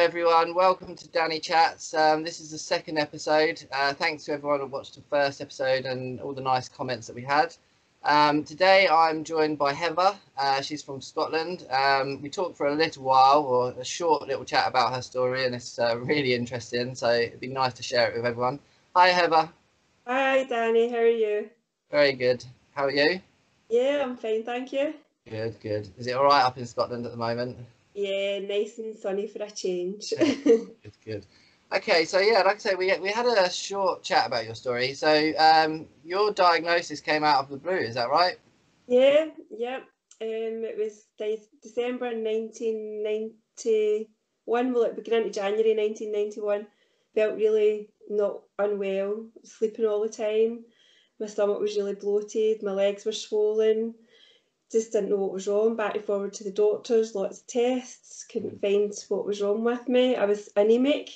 everyone. Welcome to Danny Chats. Um, this is the second episode. Uh, thanks to everyone who watched the first episode and all the nice comments that we had. Um, today I'm joined by Heather. Uh, she's from Scotland. Um, we talked for a little while, or a short little chat about her story, and it's uh, really interesting. So it'd be nice to share it with everyone. Hi, Heather. Hi, Danny. How are you? Very good. How are you? Yeah, I'm fine, thank you. Good, good. Is it all right up in Scotland at the moment? Yeah, nice and sunny for a change. good, good. Okay, so yeah, like I say, we we had a short chat about your story. So um, your diagnosis came out of the blue, is that right? yeah, yeah. Um, it was de- December 1991. Well, it began into January 1991. Felt really not unwell, sleeping all the time. My stomach was really bloated. My legs were swollen. Just didn't know what was wrong. Back and forward to the doctors, lots of tests. Couldn't find what was wrong with me. I was anemic.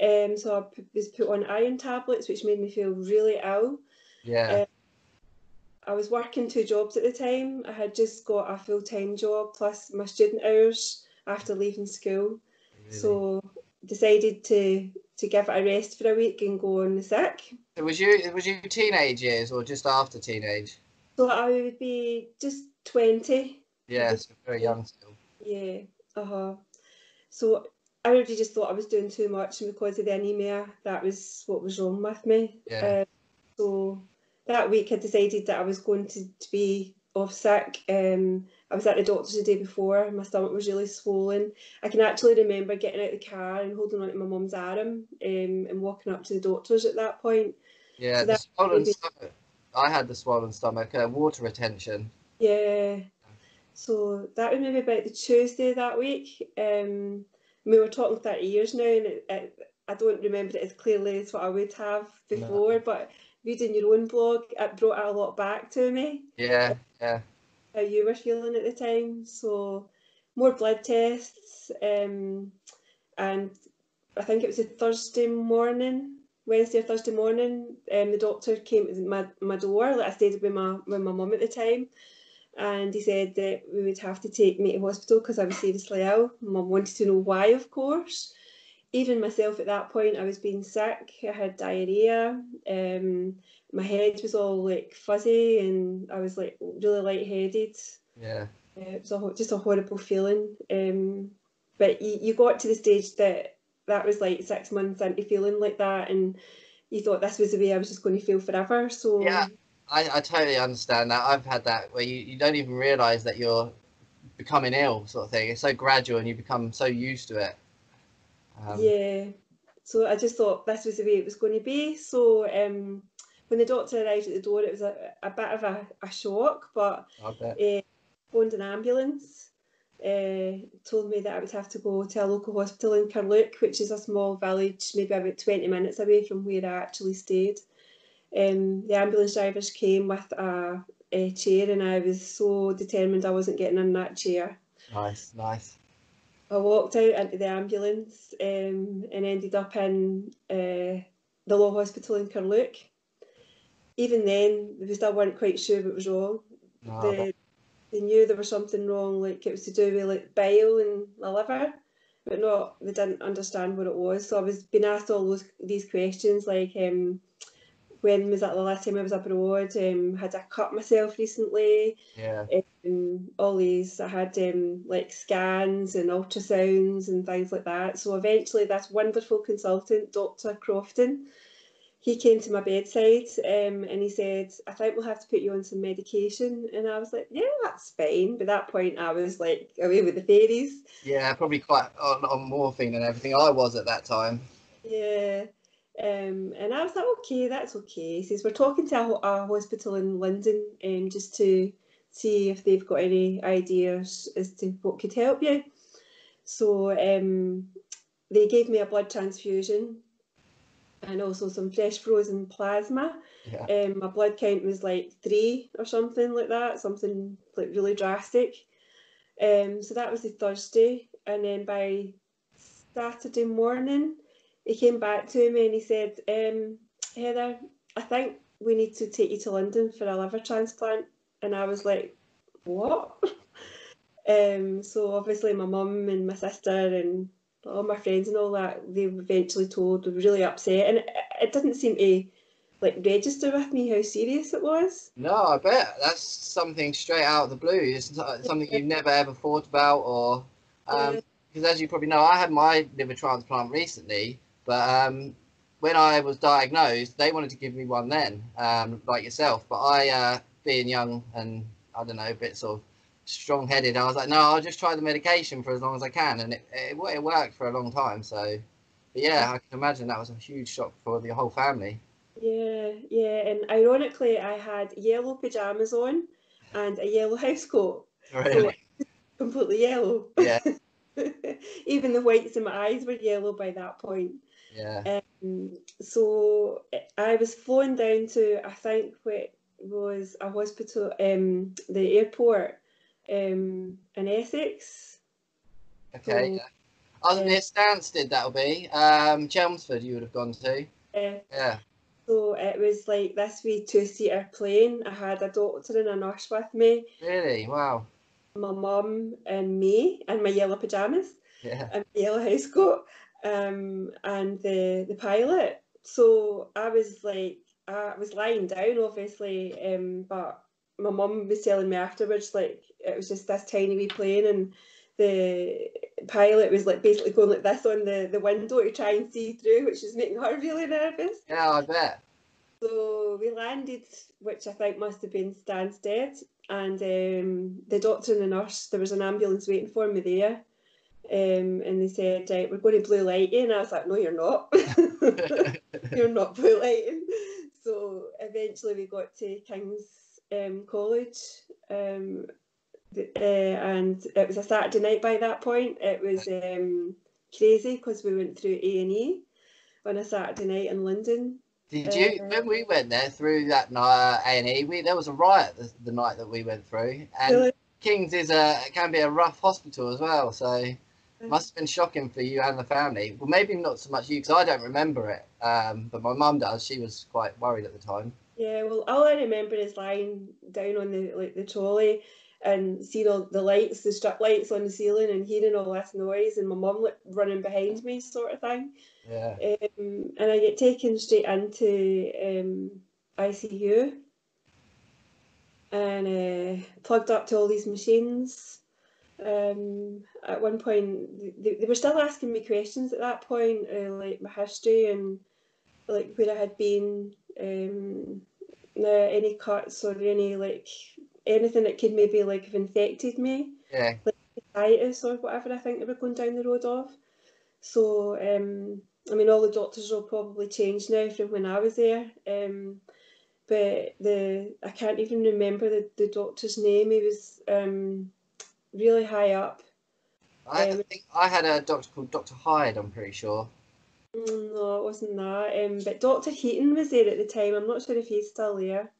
Um, so I was put on iron tablets, which made me feel really ill. Yeah. Um, I was working two jobs at the time. I had just got a full time job plus my student hours after leaving school. really. So decided to to give it a rest for a week and go on the sick. So was you was you teenage years or just after teenage? So I would be just twenty. Yes, very young still. Yeah. Uh huh. So I already just thought I was doing too much, and because of the anemia, that was what was wrong with me. Yeah. Um, so that week, I decided that I was going to, to be off sick. Um, I was at the doctor's the day before. My stomach was really swollen. I can actually remember getting out of the car and holding on to my mum's arm um, and walking up to the doctor's at that point. Yeah, So the swollen stomach. I had the swollen stomach, uh, water retention. Yeah. So that was maybe about the Tuesday that week. Um, we were talking 30 years now, and it, it, I don't remember it as clearly as what I would have No. before, but reading your own blog, it brought a lot back to me, Yeah, yeah, how you were feeling at the time. So more blood tests, um, and I think it was a Thursday morning, Wednesday or Thursday morning, um, the doctor came to my, my door, like I stayed with my with my mum at the time, and he said that we would have to take me to hospital because I was seriously ill. Mum wanted to know why, of course. Even myself at that point, I was being sick. I had diarrhea. Um, my head was all like fuzzy, and I was like really lightheaded. yeah. Uh, it was a, just a horrible feeling. Um, but you, you got to the stage that that was like six months into feeling like that, and you thought this was the way I was just going to feel forever. So Yeah. I, I totally understand that. I've had that where you, you don't even realise that you're becoming ill, sort of thing. It's so gradual and you become so used to it. Um, yeah. So I just thought this was the way it was going to be. So um, when the doctor arrived at the door, it was a, a bit of a, a shock, but uh, phoned an ambulance, uh, told me that I would have to go to a local hospital in Carluke, which is a small village, maybe about 20 minutes away from where I actually stayed. Um, the ambulance drivers came with a, a chair, and I was so determined I wasn't getting in that chair. Nice, nice. I walked out into the ambulance um, and ended up in uh, the Law Hospital in Carluke. Even then, we still weren't quite sure what was wrong. No, They, knew there was something wrong, like it was to do with like bile in the liver, but not they didn't understand what it was. So I was being asked all those these questions like um, when was that the last time I was abroad? Um, had I cut myself recently? yeah, um, all these. I had um, like scans and ultrasounds and things like that. So eventually, this wonderful consultant, Dr. Crofton, he came to my bedside um, and he said, I think we'll have to put you on some medication. And I was like, yeah, that's fine. By that point, I was like away with the fairies. yeah. Probably quite on, on morphine and everything. I was at that time. Yeah. Um, and I was like, okay, that's okay. He says, we're talking to a, a hospital in London um, just to see if they've got any ideas as to what could help you. So um, they gave me a blood transfusion and also some fresh frozen plasma. Yeah, Um, my blood count was like three or something like that, something like really drastic. Um, so that was the Thursday, and then by Saturday morning, he came back to me and he said, um, Heather, I think we need to take you to London for a liver transplant. And I was like, what? um, so obviously my mum and my sister and all my friends and all that, they eventually told were really upset, and it, it didn't seem to like register with me how serious it was. No, I bet that's something straight out of the blue. It's something you've never ever thought about, or because um, as you probably know, I had my liver transplant recently, but um, when I was diagnosed, they wanted to give me one then, um, like yourself. But I, uh, being young and I don't know, a bit sort of strong-headed, I was like, no, I'll just try the medication for as long as I can, and it it, it worked for a long time. So, yeah, I can imagine that was a huge shock for the whole family. Yeah, yeah, and ironically, I had yellow pajamas on and a yellow housecoat. Really? So completely yellow. Yeah. Even the whites in my eyes were yellow by that point. Yeah. Um, so I was flown down to, I think, what was a hospital, um, the airport um, in Essex. Okay. Yeah. I was near Stansted, that'll be. Um, Chelmsford, you would have gone to. Yeah. Yeah. So it was like this wee two seater plane. I had a doctor and a nurse with me. Really? Wow. My mum and me in my yellow pajamas. Yeah. And my yellow house coat. Um, and the the pilot. So I was like, I was lying down, obviously, um, but my mum was telling me afterwards, like it was just this tiny wee plane, and the pilot was like basically going like this on the, the window to try and see through, which was making her really nervous. Yeah, I bet. So we landed, which I think must have been Stansted, and um, the doctor and the nurse, there was an ambulance waiting for me there. Um, and they said, right, we're going to blue light you. And I was like, no, you're not. you're not blue lighting. So eventually we got to King's um, College um, uh, and it was a Saturday night by that point. It was um, crazy because we went through A and E on a Saturday night in London. Did you? Uh, when we went there through that night A and E, we there was a riot the, the, night that we went through, and really? Kings is a can be a rough hospital as well. So must have been shocking for you and the family. Well, maybe not so much you because I don't remember it, um, but my mum does. She was quite worried at the time. Yeah, well, all I remember is lying down on the like the trolley and seeing all the lights, the strip lights on the ceiling, and hearing all this noise, and my mum like running behind me, sort of thing. Yeah. Um, and I get taken straight into um, ICU and uh, plugged up to all these machines. Um, at one point, they, they were still asking me questions at that point, uh, like my history and like where I had been, um, any cuts or any like anything that could maybe like have infected me. Yeah. Like hepatitis or whatever I think they were going down the road of. So um, I mean, all the doctors will probably change now from when I was there. Um, but the I can't even remember the, the doctor's name. He was um, really high up. I um, think I had a doctor called Doctor Hyde. I'm pretty sure. Mm, no, it wasn't that. Um, but Doctor Heaton was there at the time. I'm not sure if he's still there.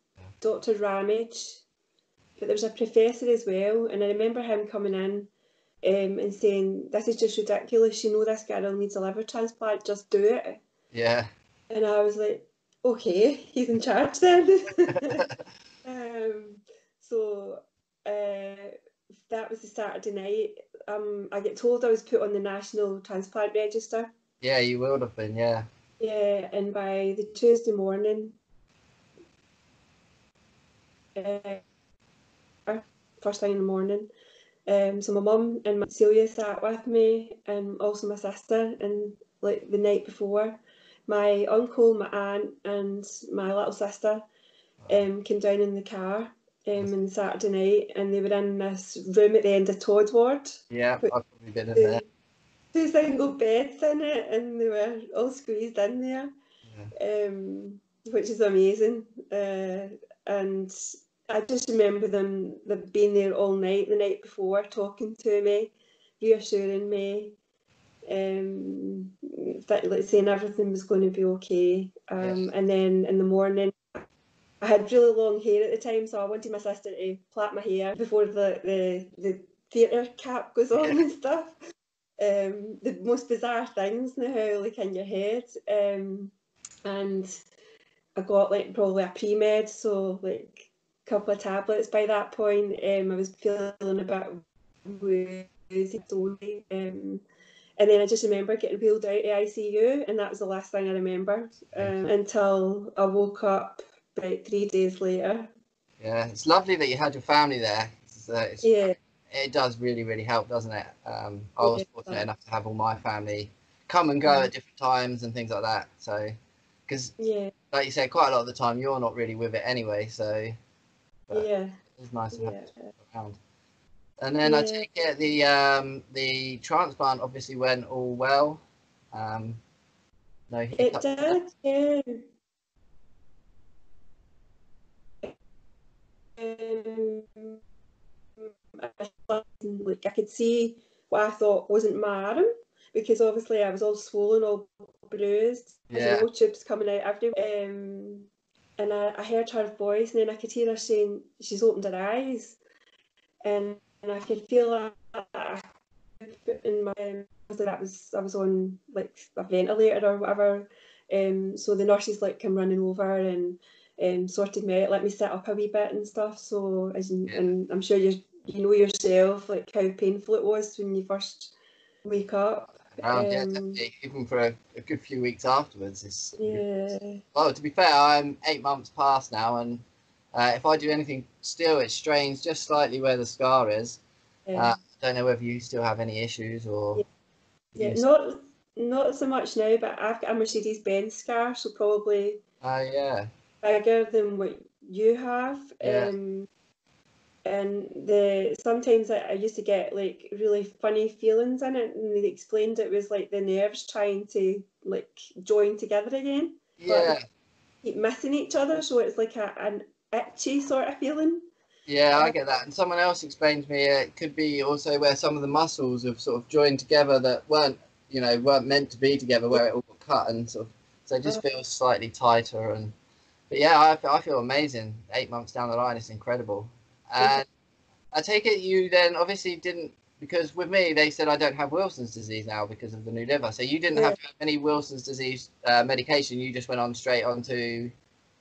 Doctor Ramage but there was a professor as well, and I remember him coming in um, and saying, "This is just ridiculous. You know, this girl needs a liver transplant. Just do it." Yeah. And I was like, "Okay, he's in charge then." um, so uh, that was the Saturday night. Um, I get told I was put on the National Transplant Register. Yeah, you would have been. Yeah. Yeah, and by the Tuesday morning. Uh, first thing in the morning. Um, so my mum and my Celia sat with me, and also my sister. And like the night before, my uncle, my aunt, and my little sister um, came down in the car um, on Saturday night, and they were in this room at the end of Todd ward. Yeah, I've probably been in there. Two single beds in it, and they were all squeezed in there, yeah. um, which is amazing. Uh, and I just remember them, them being there all night the night before, talking to me, reassuring me, um, that like saying everything was going to be okay. Um, yes. And then in the morning, I had really long hair at the time, so I wanted my sister to plait my hair before the the, the theatre cap goes on and stuff. Um, the most bizarre things now, like in your head. Um, and I got like probably a pre med, so like a couple of tablets by that point. Um, I was feeling a bit woozy, um, and then I just remember getting wheeled out to ICU, and that was the last thing I remember um, until I woke up about three days later. Yeah, it's lovely that you had your family there. It's, uh, it's, Yeah, It does really, really help, doesn't it? Um, I was Yeah. fortunate enough to have all my family come and go Mm. at different times and things like that. So, because yeah, like you said, quite a lot of the time you're not really with it anyway. So yeah, it's nice to have yeah. around. And then I take it the um, the transplant obviously went all well. Um, no It did, yeah. Um, I- like I could see what I thought wasn't my arm because obviously I was all swollen, all bruised, Yeah. no tubes coming out everywhere. Um, and I, I heard her voice, and then I could hear her saying she's opened her eyes, and and I could feel that in my um, that was I was on like a ventilator or whatever. Um, so the nurses like come running over and um, sorted me out, let me set up a wee bit and stuff. So as Yeah. and I'm sure you you know yourself like how painful it was when you first wake up. yeah, um, definitely. Even for a, a good few weeks afterwards. It's Yeah, well. To be fair, I'm eight months past now, and uh, if I do anything still, it strains just slightly where the scar is. yeah, Uh, I don't know whether you still have any issues or. yeah. you- Not not so much now, but I've got a Mercedes Benz scar, so probably Oh yeah. Bigger than what you have. Yeah. Um, and the sometimes I, I used to get like really funny feelings in it, and they explained it was like the nerves trying to like join together again, Yeah. keep missing each other, so it's like a, an itchy sort of feeling. Yeah, I get that. And someone else explained to me it could be also where some of the muscles have sort of joined together that weren't, you know, weren't meant to be together, where it all got cut and sort of, so it just feels slightly tighter. And but yeah, I, feel- I feel amazing. Eight months down the line, it's incredible. And I take it you then obviously didn't because with me they said I don't have Wilson's disease now because of the new liver. So you didn't have to have any Wilson's disease uh, medication. You just went on straight onto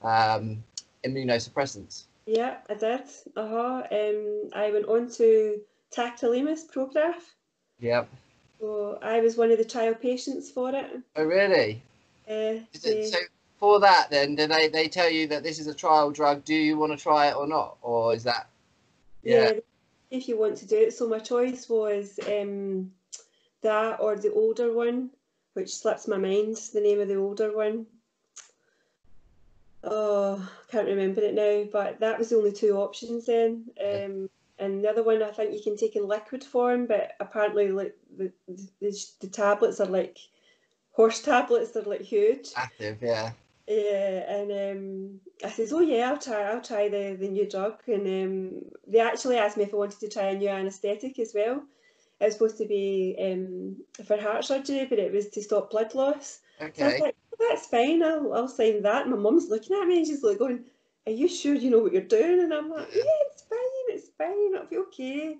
um, immunosuppressants. Yeah, I did. Uh huh. Um, I went on to tacrolimus Prograf. Yep. So I was one of the trial patients for it. Oh really? Uh, it, so for that, then, do they they tell you that this is a trial drug? Do you want to try it or not, or is that? yeah. if you want to do it. So my choice was um, that or the older one, which slips my mind, the name of the older one. Oh, can't remember it now, but that was the only two options then. Yeah. Um, and the other one I think you can take in liquid form, but apparently like the, the, the tablets are like horse tablets, they're like huge. Active, yeah. Yeah, and um, I says, "Oh yeah, I'll try. I'll try the, the new drug." And um, they actually asked me if I wanted to try a new anaesthetic as well. It was supposed to be um, for heart surgery, but it was to stop blood loss. So I was Okay. like, "Oh, "That's fine. I'll I'll sign that." And my mum's looking at me and she's like, "Going, are you sure you know what you're doing?" And I'm like, "Yeah, it's fine. It's fine. It'll be okay."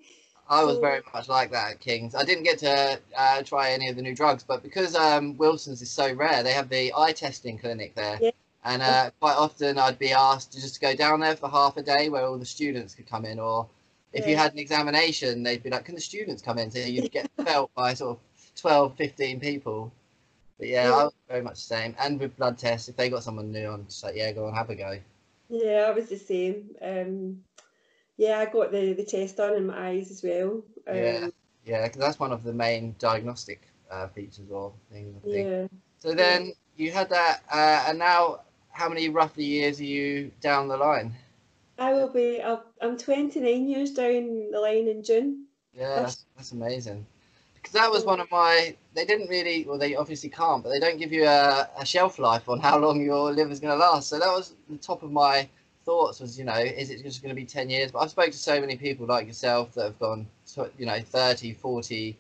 I was very much like that at King's. I didn't get to uh, try any of the new drugs, but because um, Wilson's is so rare, they have the eye testing clinic there. Yeah. And uh, quite often I'd be asked to just go down there for half a day where all the students could come in, or if you had an examination, they'd be like, Can the students come in? So you'd get felt by sort of 12, 15 people. But yeah, Yeah. I was very much the same. And with blood tests, if they got someone new, I'm just like, Yeah, go on, have a go. Yeah, I was the same. Um, yeah, I got the, the test done in my eyes as well. Um, Yeah. Yeah, because that's one of the main diagnostic uh, features or things, I think. yeah. So then you had that, uh, and now how many roughly years are you down the line? I will be. I'll, I'm 29 years down the line in June. Yeah, that's, that's amazing. Because that was one of my. They didn't really, well, they obviously can't, but they don't give you a, a shelf life on how long your liver's going to last. So that was the top of my thoughts. Was you know, is it just going to be 10 years? But I've spoken to so many people like yourself that have gone, you know, 30, 40,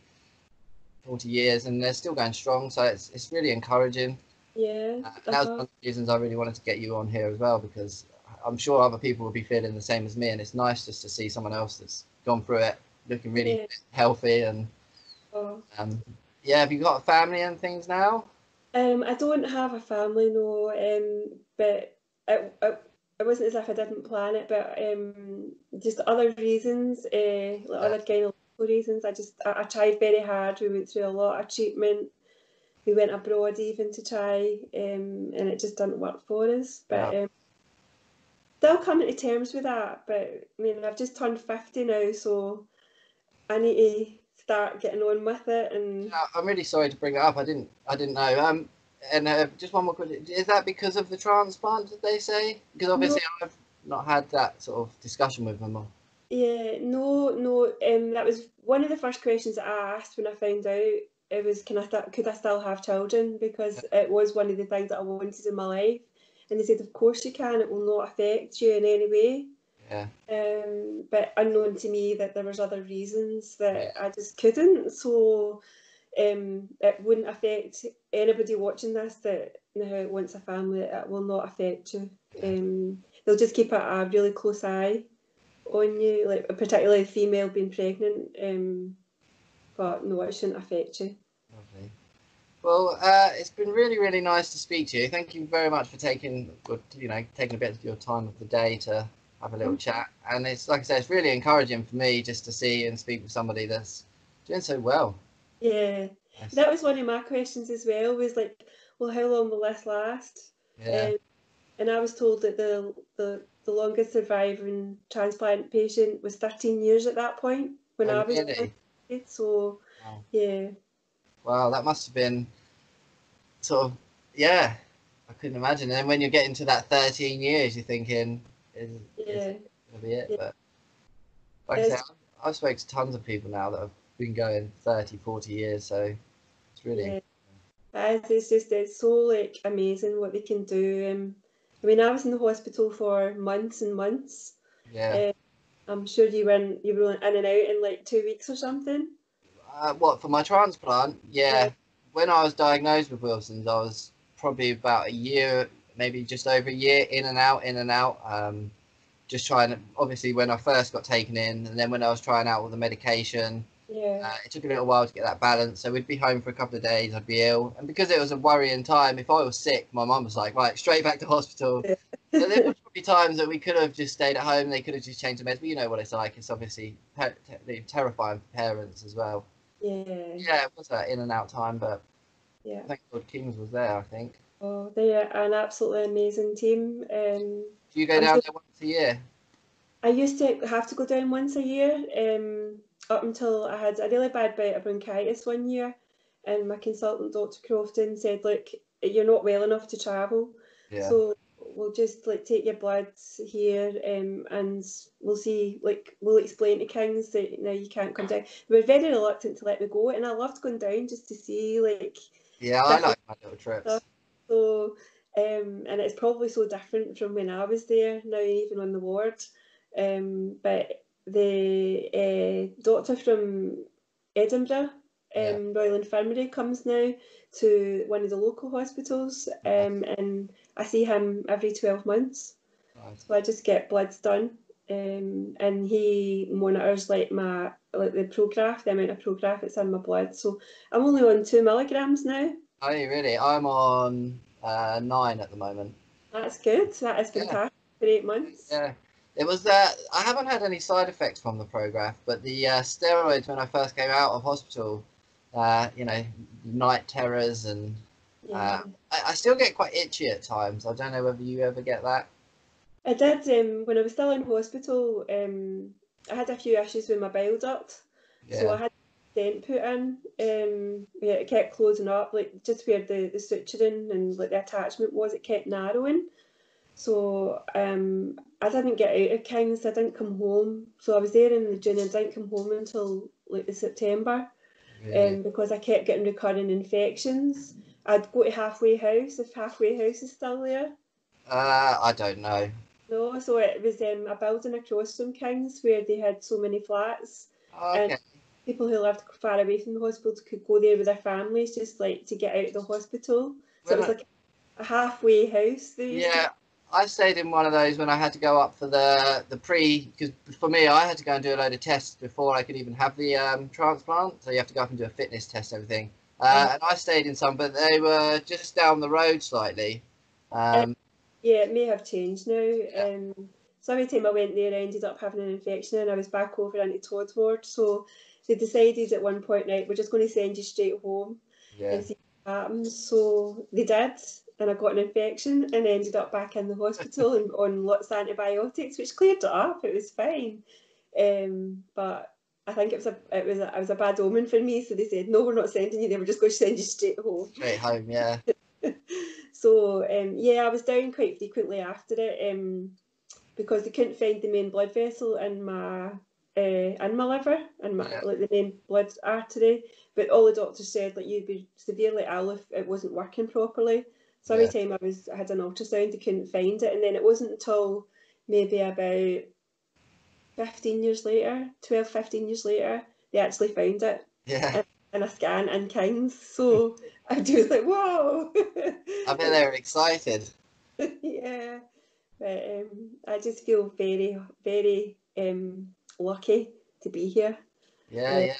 40 years, and they're still going strong. So it's it's really encouraging. Yeah. Uh, that was uh-huh. one of the reasons I really wanted to get you on here as well because I'm sure other people will be feeling the same as me, and it's nice just to see someone else that's gone through it, looking really Yeah. healthy and Oh. um, yeah. Have you got a family and things now? Um, I don't have a family, no. Um, but it, it, it wasn't as if I didn't plan it, but um, just other reasons, uh, like other kind of reasons. I just I, I, tried very hard. We went through a lot of treatment. We went abroad even to try, um, and it just didn't work for us. But yeah. um, still coming to terms with that. But I mean, I've just turned fifty now, so I need to start getting on with it. And yeah, I'm really sorry to bring it up. I didn't I didn't know. Um, and uh, just one more question: Is that because of the transplant? Did they say? Because obviously no. I've not had that sort of discussion with them. Yeah, no, no. Um, that was one of the first questions I asked when I found out. It was, can I th- could I still have children? Because yeah. it was one of the things that I wanted in my life. And they said, of course you can. It will not affect you in any way. Yeah. Um, but unknown to me that there was other reasons that I just couldn't. So um, it wouldn't affect anybody watching this that now wants a family. It will not affect you. Um, they'll just keep a, a really close eye on you, like particularly a female being pregnant. Um, but no, it shouldn't affect you. Lovely. Well, uh, it's been really, really nice to speak to you. Thank you very much for taking, you know, taking a bit of your time of the day to have a little mm-hmm. chat. And it's like I said, it's really encouraging for me just to see and speak with somebody that's doing so well. Yeah, yes. that was one of my questions as well. Was like, well, how long will this last? Yeah. Um, and I was told that the the the longest surviving transplant patient was 13 years at that point when oh, I was really? so wow. yeah wow that must have been sort of yeah I couldn't imagine and then when you're getting to that 13 years you're thinking is, yeah. is it gonna be it yeah. but like I said I've, I've spoken to tons of people now that have been going 30 40 years so it's really yeah. It's just it's so like amazing what they can do. Um, I mean, I was in the hospital for months and months. Yeah. Uh, I'm sure you went you were in and out in like two weeks or something. Uh, what for my transplant? Yeah. yeah. When I was diagnosed with Wilson's, I was probably about a year, maybe just over a year, in and out, in and out. Um, just trying to, obviously, when I first got taken in, and then when I was trying out all the medication, yeah. Uh, it took a little while to get that balance. So we'd be home for a couple of days, I'd be ill. And because it was a worrying time, if I was sick, my mum was like, right, straight back to hospital. so there would be times that we could have just stayed at home. They could have just changed the meds. But you know what it's like. It's obviously ter- terrifying for parents as well. Yeah. Yeah, it was that in and out time. But yeah. thank God Kings was there, I think. Oh, they're an absolutely amazing team. Um, Do you go down there once a year? I used to have to go down once a year. Um, up until I had a really bad bout of bronchitis one year, and my consultant, Dr. Crofton, said, "Look, you're not well enough to travel, yeah. so we'll just like take your bloods here, um, and we'll see. Like we'll explain to Kings that you know you can't come down. They were very reluctant to let me go, and I loved going down just to see like. Yeah, I like my little trips. Stuff. So, um, and it's probably so different from when I was there now, even on the ward. Um, but the uh, doctor from Edinburgh, um, yeah. Royal Infirmary, comes now to one of the local hospitals, um, and I see him every 12 months. So I just get bloods done, um, and he monitors like my like the prograf, the amount of prograf that's in my blood. So I'm only on two milligrams now. Are you really? I'm on uh, nine at the moment. That's good. That is fantastic yeah. for eight months. Yeah. It was that I haven't had any side effects from the Prograf, but the uh, steroids when I first came out of hospital, uh, you know, night terrors and uh, yeah. I, I, still get quite itchy at times. I don't know whether you ever get that. I did um, when I was still in hospital. Um, I had a few issues with my bile duct, yeah. so I had stent put in. Um, yeah, it kept closing up, like just where the the suturing and like the attachment was, it kept narrowing. So um, I didn't get out of Kings. I didn't come home. So I was there in the June and didn't come home until like the September, really? um, because I kept getting recurring infections. I'd go to Halfway House if Halfway House is still there. Uh, I don't know. No, so it was um, a building across from Kings where they had so many flats. Okay. And people who lived far away from the hospital could go there with their families just like to get out of the hospital. So well, it was like a halfway house. Yeah, I stayed in one of those when I had to go up for the the pre because for me I had to go and do a load of tests before I could even have the um, transplant. So you have to go up and do a fitness test everything. Uh, and I stayed in some, but they were just down the road slightly. Um, yeah, it may have changed now. Um, so every time I went there, I ended up having an infection, and I was back over into Todd ward. So they decided at one point, right, we're just going to send you straight home Yeah. and see what happens. So they did, and I got an infection and ended up back in the hospital and on lots of antibiotics, which cleared it up. It was fine, um, but I think it was a it was a, it was a bad omen for me. So they said, no, we're not sending you They We're just going to send you straight home. Straight home. Yeah. so um, yeah, I was down quite frequently after it um, because they couldn't find the main blood vessel in my uh, in my liver and my Yeah. like the main blood artery. But all the doctors said like you'd be severely ill if it wasn't working properly. So every Yeah. time I was I had an ultrasound, they couldn't find it, and then it wasn't until maybe about 15 years later, 12, 15 years later, they actually found it Yeah. in a scan in Kings. So I was like, whoa! I bet they were excited. yeah, but um, I just feel very, very um, lucky to be here. Yeah. Yeah. Yeah.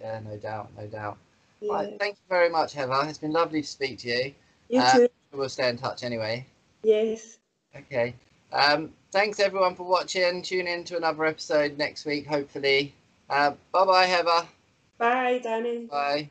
Yeah. No doubt. No doubt. Yeah. Right, thank you very much, Heather. It's been lovely to speak to you. You Uh, too. We'll stay in touch anyway. Yes. Okay. Um, thanks everyone for watching. Tune in to another episode next week, hopefully. Uh, bye bye, Heather. Bye, Danny. Bye.